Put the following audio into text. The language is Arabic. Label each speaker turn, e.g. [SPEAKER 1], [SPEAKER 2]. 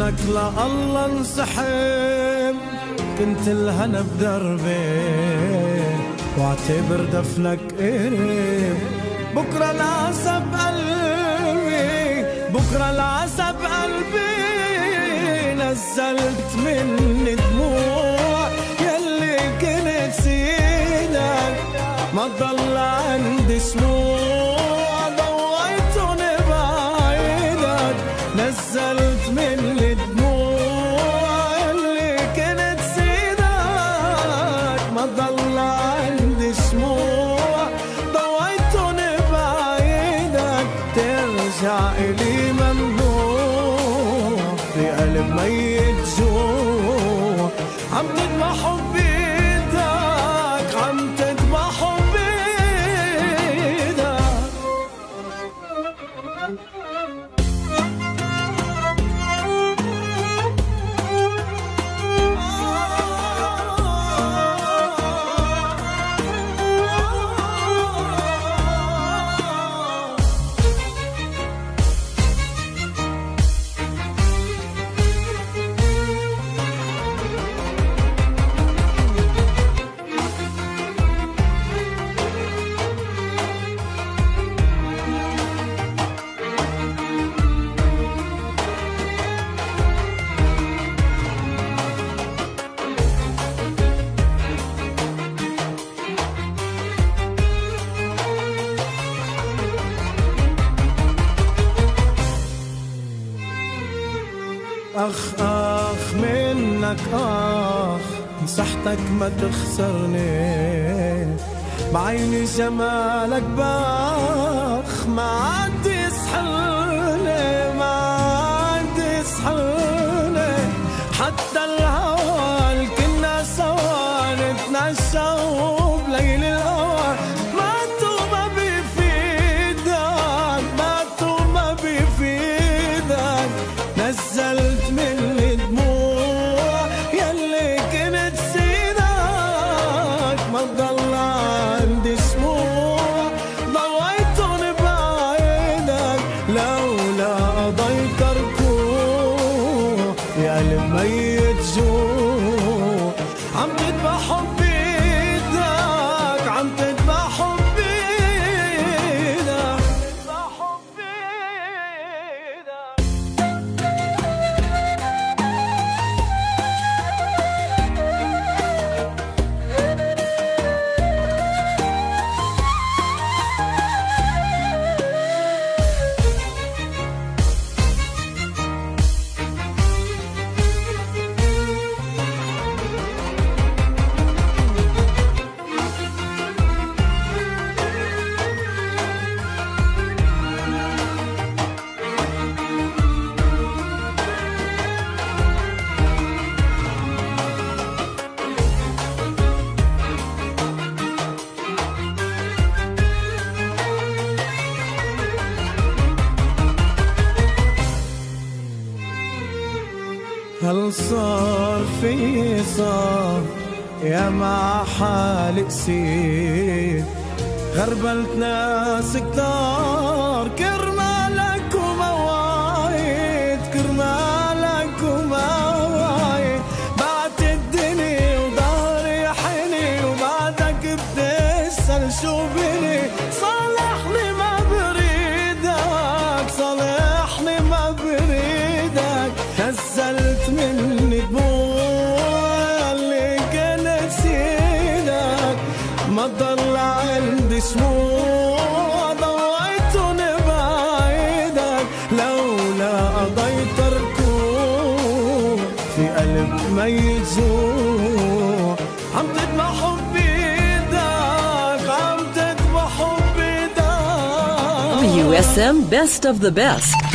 [SPEAKER 1] منك الله انسحب كنت الهنا بدربي واعتبر دفنك قريب. بكرة العسى بقلبي بكرة العسى بقلبي نزلت مني دموع يلي كنت سيدك ما ضل عندي سموع إلي ممنوع في قلب ميت جوع. عم حبي أخ أخ منك أخ مسحتك ما تخسرني. بعيني جمالك بأخ ما عاد يسحلني ما عاد يسحلني حتى الهوى كنا سوا نتنشى بليل الهوى عم تذبح حبي هل صار في صار يا مع حالي قسيت غربلت ناس كتار كرمالك ومواعيد كرمالك ومواعيد. بعت الدنيا وضهري حني وبعدك بتسأل شو بني ميت جوع عم تدمع حبي ايدك عم تدمع حبي ايدك
[SPEAKER 2] WSM Best of the Best.